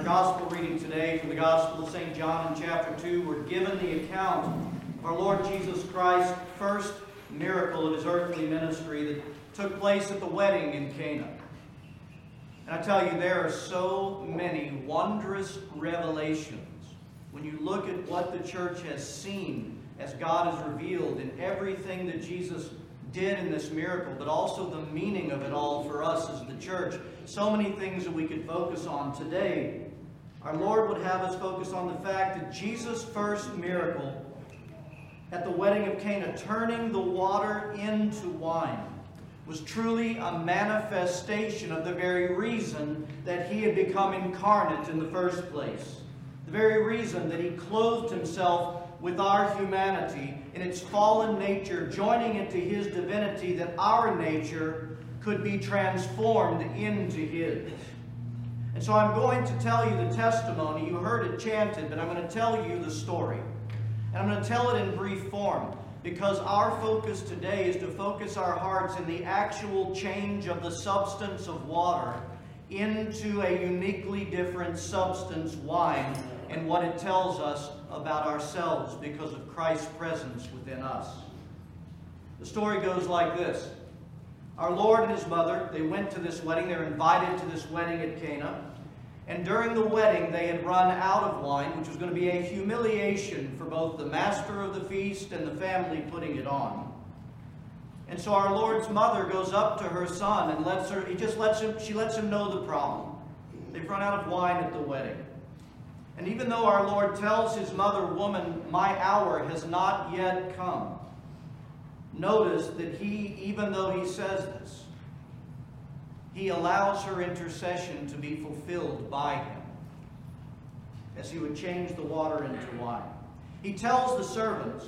Our gospel reading today from the Gospel of St. John in chapter 2, we're given the account of our Lord Jesus Christ's first miracle of his earthly ministry that took place at the wedding in Cana. And I tell you, there are so many wondrous revelations when you look at what the church has seen as God has revealed in everything that Jesus did in this miracle, but also the meaning of it all for us as the church. So many things that we could focus on today. Our Lord would have us focus on the fact that Jesus' first miracle at the wedding of Cana, turning the water into wine, was truly a manifestation of the very reason that he had become incarnate in the first place. The very reason that he clothed himself with our humanity in its fallen nature, joining it to his divinity, that our nature could be transformed into his. And so I'm going to tell you the testimony. You heard it chanted, but I'm going to tell you the story. And I'm going to tell it in brief form because our focus today is to focus our hearts in the actual change of the substance of water into a uniquely different substance, wine, and what it tells us about ourselves because of Christ's presence within us. The story goes like this. Our Lord and his mother, they went to this wedding. They were invited to this wedding at Cana. And during the wedding, they had run out of wine, which was going to be a humiliation for both the master of the feast and the family putting it on. And so our Lord's mother goes up to her son and lets her, he just lets him, she lets him know the problem. They've run out of wine at the wedding. And even though our Lord tells his mother, Woman, my hour has not yet come, notice that he, even though he says this, he allows her intercession to be fulfilled by him as he would change the water into wine. He tells the servants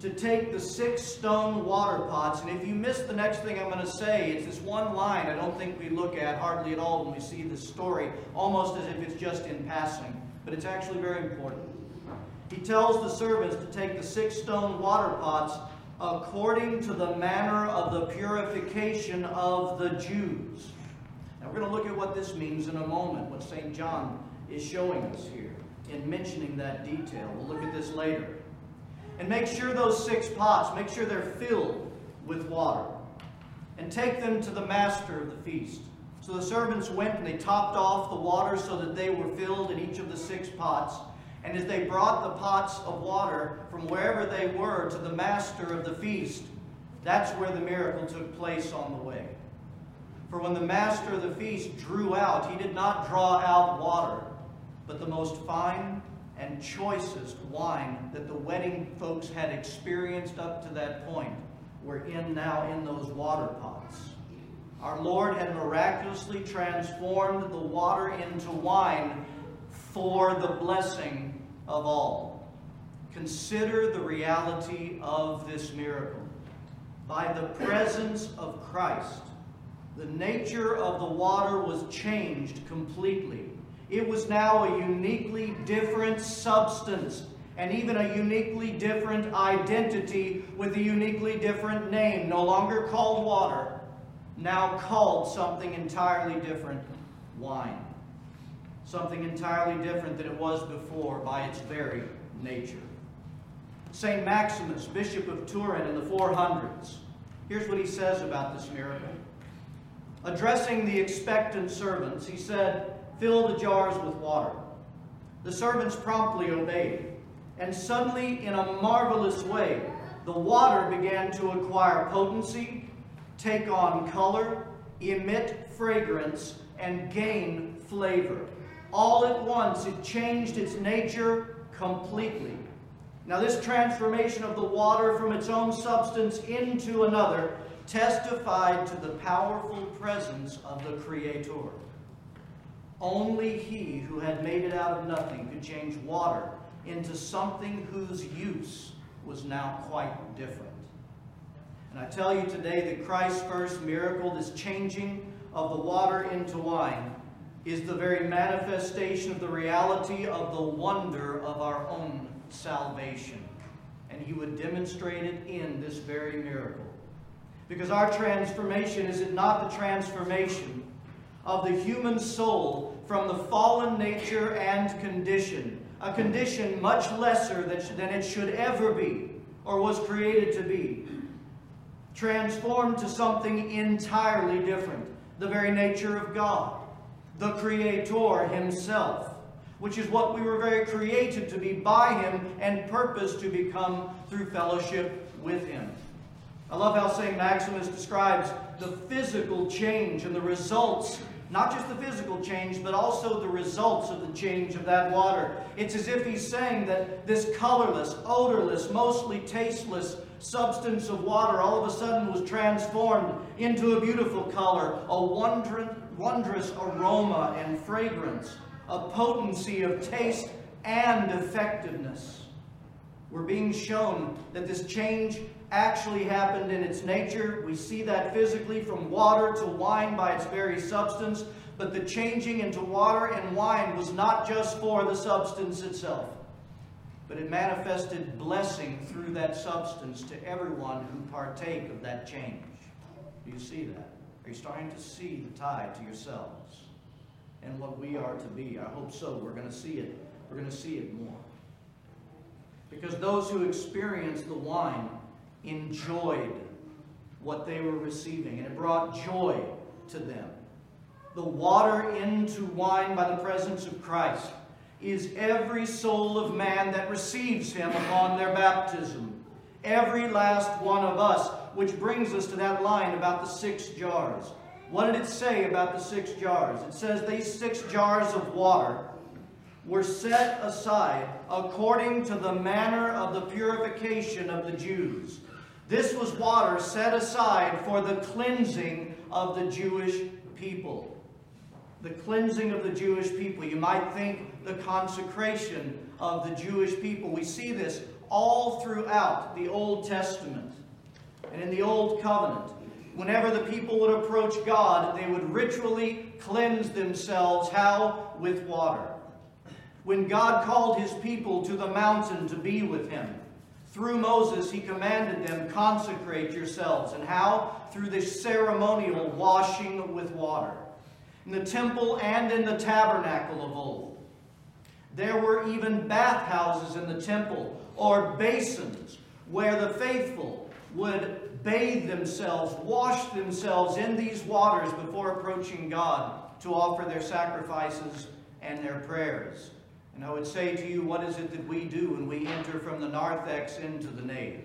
to take the six stone water pots, and if you miss the next thing I'm going to say, it's this one line I don't think we look at hardly at all when we see this story, almost as if it's just in passing but it's actually very important. He tells the servants to take the six stone water pots according to the manner of the purification of the Jews. We're going to look at what this means in a moment, what St. John is showing us here in mentioning that detail. We'll look at this later. And make sure those six pots, make sure they're filled with water. And take them to the master of the feast. So the servants went and they topped off the water so that they were filled in each of the six pots. And as they brought the pots of water from wherever they were to the master of the feast, that's where the miracle took place on the way. For when the master of the feast drew out, he did not draw out water, but the most fine and choicest wine that the wedding folks had experienced up to that point were in now in those water pots. Our Lord had miraculously transformed the water into wine for the blessing of all. Consider the reality of this miracle. By the presence of Christ, the nature of the water was changed completely. It was now a uniquely different substance and even a uniquely different identity with a uniquely different name, no longer called water, now called something entirely different wine. Something entirely different than it was before by its very nature. St. Maximus, Bishop of Turin in the 400s, here's what he says about this miracle. Addressing the expectant servants, he said, Fill the jars with water. The servants promptly obeyed, and suddenly, in a marvelous way, the water began to acquire potency take on color, emit fragrance, and gain flavor. All at once, it changed its nature completely. Now, this transformation of the water from its own substance into another testified to the powerful presence of the Creator. Only He who had made it out of nothing could change water into something whose use was now quite different. And I tell you today that Christ's first miracle, this changing of the water into wine, is the very manifestation of the reality of the wonder of our own salvation. And he would demonstrate it in this very miracle. Because our transformation is it not the transformation of the human soul from the fallen nature and condition, a condition much lesser than it should ever be or was created to be, transformed to something entirely different, the very nature of God, the Creator Himself, which is what we were very created to be by Him and purposed to become through fellowship with Him. I love how St. Maximus describes the physical change and the results not just the physical change, but also the results of the change of that water. It's as if he's saying that this colorless, odorless, mostly tasteless substance of water all of a sudden was transformed into a beautiful color, a wondrous aroma and fragrance, a potency of taste and effectiveness. We're being shown that this change actually happened in its nature. We see that physically from water to wine by its very substance. But the changing into water and wine was not just for the substance itself, but it manifested blessing through that substance to everyone who partake of that change. Do you see that? Are you starting to see the tie to yourselves and what we are to be? I hope so. We're going to see it. We're going to see it more. Because those who experience the wine enjoyed what they were receiving, and it brought joy to them. The water into wine by the presence of Christ is every soul of man that receives him upon their baptism. Every last one of us, which brings us to that line about the six jars. What did it say about the six jars? It says these six jars of water were set aside according to the manner of the purification of the Jews. This was water set aside for the cleansing of the Jewish people. The cleansing of the Jewish people. You might think the consecration of the Jewish people. We see this all throughout the Old Testament and in the Old Covenant. Whenever the people would approach God, they would ritually cleanse themselves. How? With water. When God called his people to the mountain to be with him, through Moses, he commanded them, consecrate yourselves. And how? Through this ceremonial washing with water. In the temple and in the tabernacle of old. There were even bathhouses in the temple, or basins, where the faithful would bathe themselves, wash themselves in these waters before approaching God to offer their sacrifices and their prayers. And I would say to you, what is it that we do when we enter from the narthex into the nave?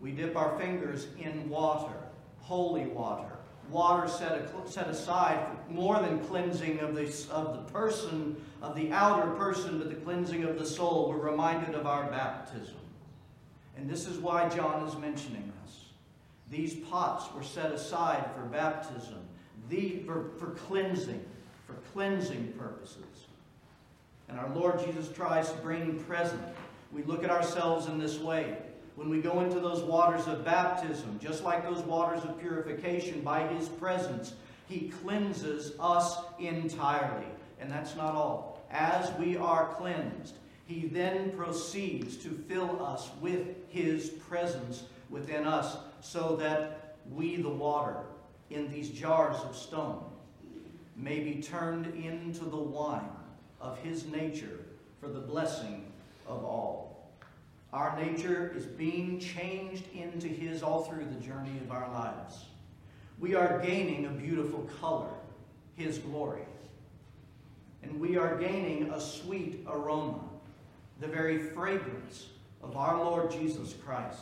We dip our fingers in water, holy water, water set, set aside for more than cleansing of the, of the person, of the outer person, but the cleansing of the soul. We're reminded of our baptism. And this is why John is mentioning this. These pots were set aside for baptism, the, for, for cleansing, for cleansing purposes. And our Lord Jesus tries to bring present. We look at ourselves in this way. When we go into those waters of baptism, just like those waters of purification, by His presence, He cleanses us entirely. And that's not all. As we are cleansed, He then proceeds to fill us with His presence within us so that we, the water, in these jars of stone, may be turned into the wine of his nature for the blessing of all. Our nature is being changed into his all through the journey of our lives. We are gaining a beautiful color, his glory. And we are gaining a sweet aroma, the very fragrance of our Lord Jesus Christ.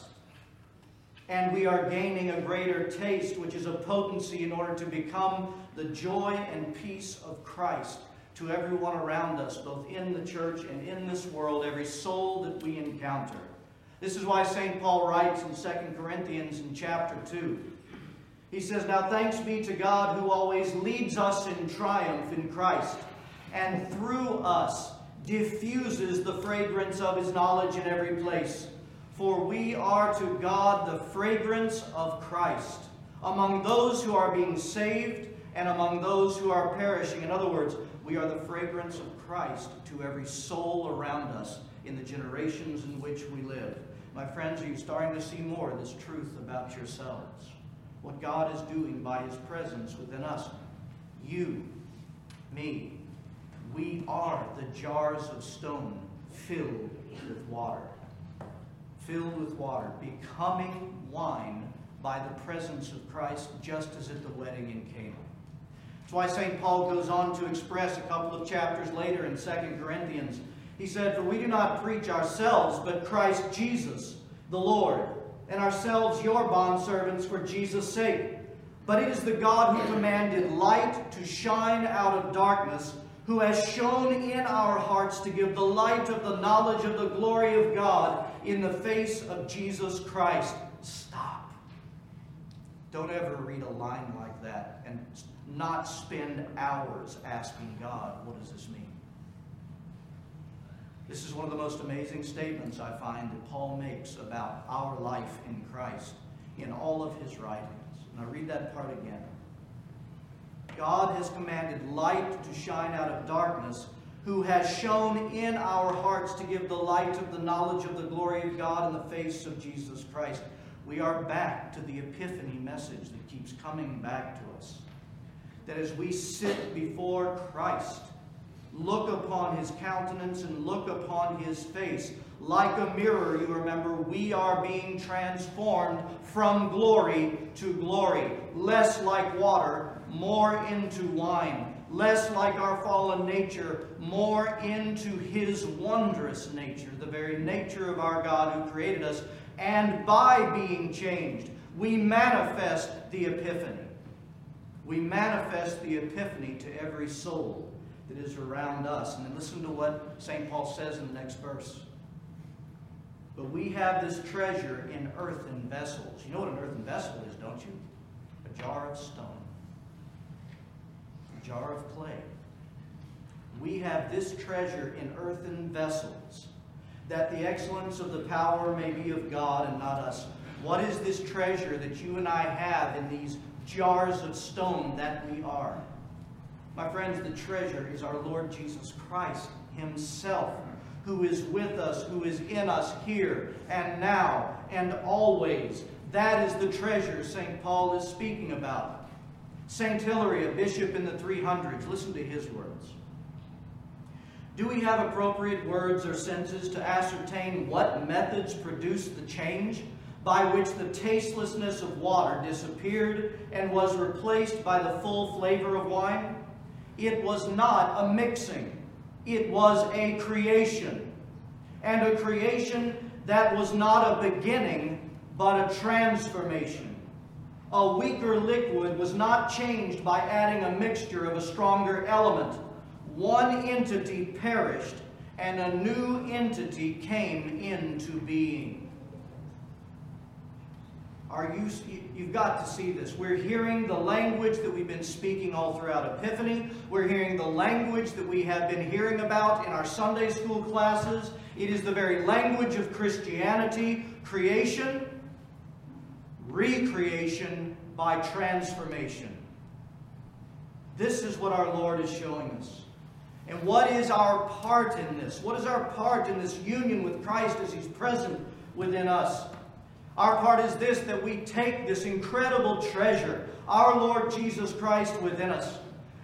And we are gaining a greater taste, which is a potency in order to become the joy and peace of Christ to everyone around us, both in the church and in this world, every soul that we encounter. This is why St. Paul writes in 2 Corinthians in chapter 2. He says, Now thanks be to God who always leads us in triumph in Christ, and through us diffuses the fragrance of his knowledge in every place. For we are to God the fragrance of Christ among those who are being saved and among those who are perishing. In other words, we are the fragrance of Christ to every soul around us in the generations in which we live. My friends, are you starting to see more of this truth about yourselves? What God is doing by his presence within us. you, me, we are the jars of stone filled with water. Filled with water, becoming wine by the presence of Christ, just as at the wedding in Cana. That's why St. Paul goes on to express a couple of chapters later in 2 Corinthians. He said, For we do not preach ourselves, but Christ Jesus, the Lord, and ourselves your bondservants for Jesus' sake. But it is the God who commanded light to shine out of darkness, who has shone in our hearts to give the light of the knowledge of the glory of God in the face of Jesus Christ. Don't ever read a line like that and not spend hours asking God, what does this mean? This is one of the most amazing statements I find that Paul makes about our life in Christ in all of his writings. And I read that part again. God has commanded light to shine out of darkness, who has shone in our hearts to give the light of the knowledge of the glory of God in the face of Jesus Christ. We are back to the Epiphany message that keeps coming back to us. That as we sit before Christ, look upon his countenance and look upon his face. Like a mirror, you remember, we are being transformed from glory to glory. Less like water, more into wine. Less like our fallen nature, more into his wondrous nature, the very nature of our God who created us. And by being changed, we manifest the epiphany. We manifest the epiphany to every soul that is around us. And listen to what St. Paul says in the next verse. But we have this treasure in earthen vessels. You know what an earthen vessel is, don't you? A jar of stone, jar of clay. We have this treasure in earthen vessels, that the excellence of the power may be of God and not us. What is this treasure that you and I have in these jars of stone that we are? My friends, the treasure is our Lord Jesus Christ himself, who is with us, who is in us here and now and always. That is the treasure St. Paul is speaking about. St. Hilary, a bishop in the 300s, listen to his words. Do we have appropriate words or senses to ascertain what methods produced the change by which the tastelessness of water disappeared and was replaced by the full flavor of wine? It was not a mixing. It was a creation. And a creation that was not a beginning, but a transformation. A weaker liquid was not changed by adding a mixture of a stronger element. One entity perished, and a new entity came into being. Are you, you've got to see this. We're hearing the language that we've been speaking all throughout Epiphany. We're hearing the language that we have been hearing about in our Sunday school classes. It is the very language of Christianity. Creation, recreation by transformation. This is what our Lord is showing us. And what is our part in this? What is our part in this union with Christ as He's present within us? Our part is this that we take this incredible treasure, our Lord Jesus Christ, within us,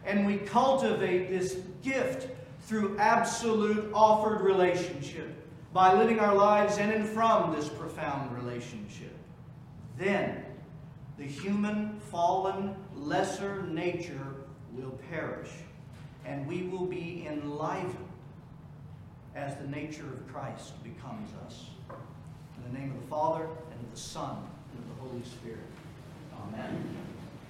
and we cultivate this gift through absolute offered relationship by living our lives in and from this profound relationship. Then the human, fallen, lesser nature will perish, and we will be enlivened as the nature of Christ becomes us. In the name of the Father, and of the Son, and of the Holy Spirit. Amen.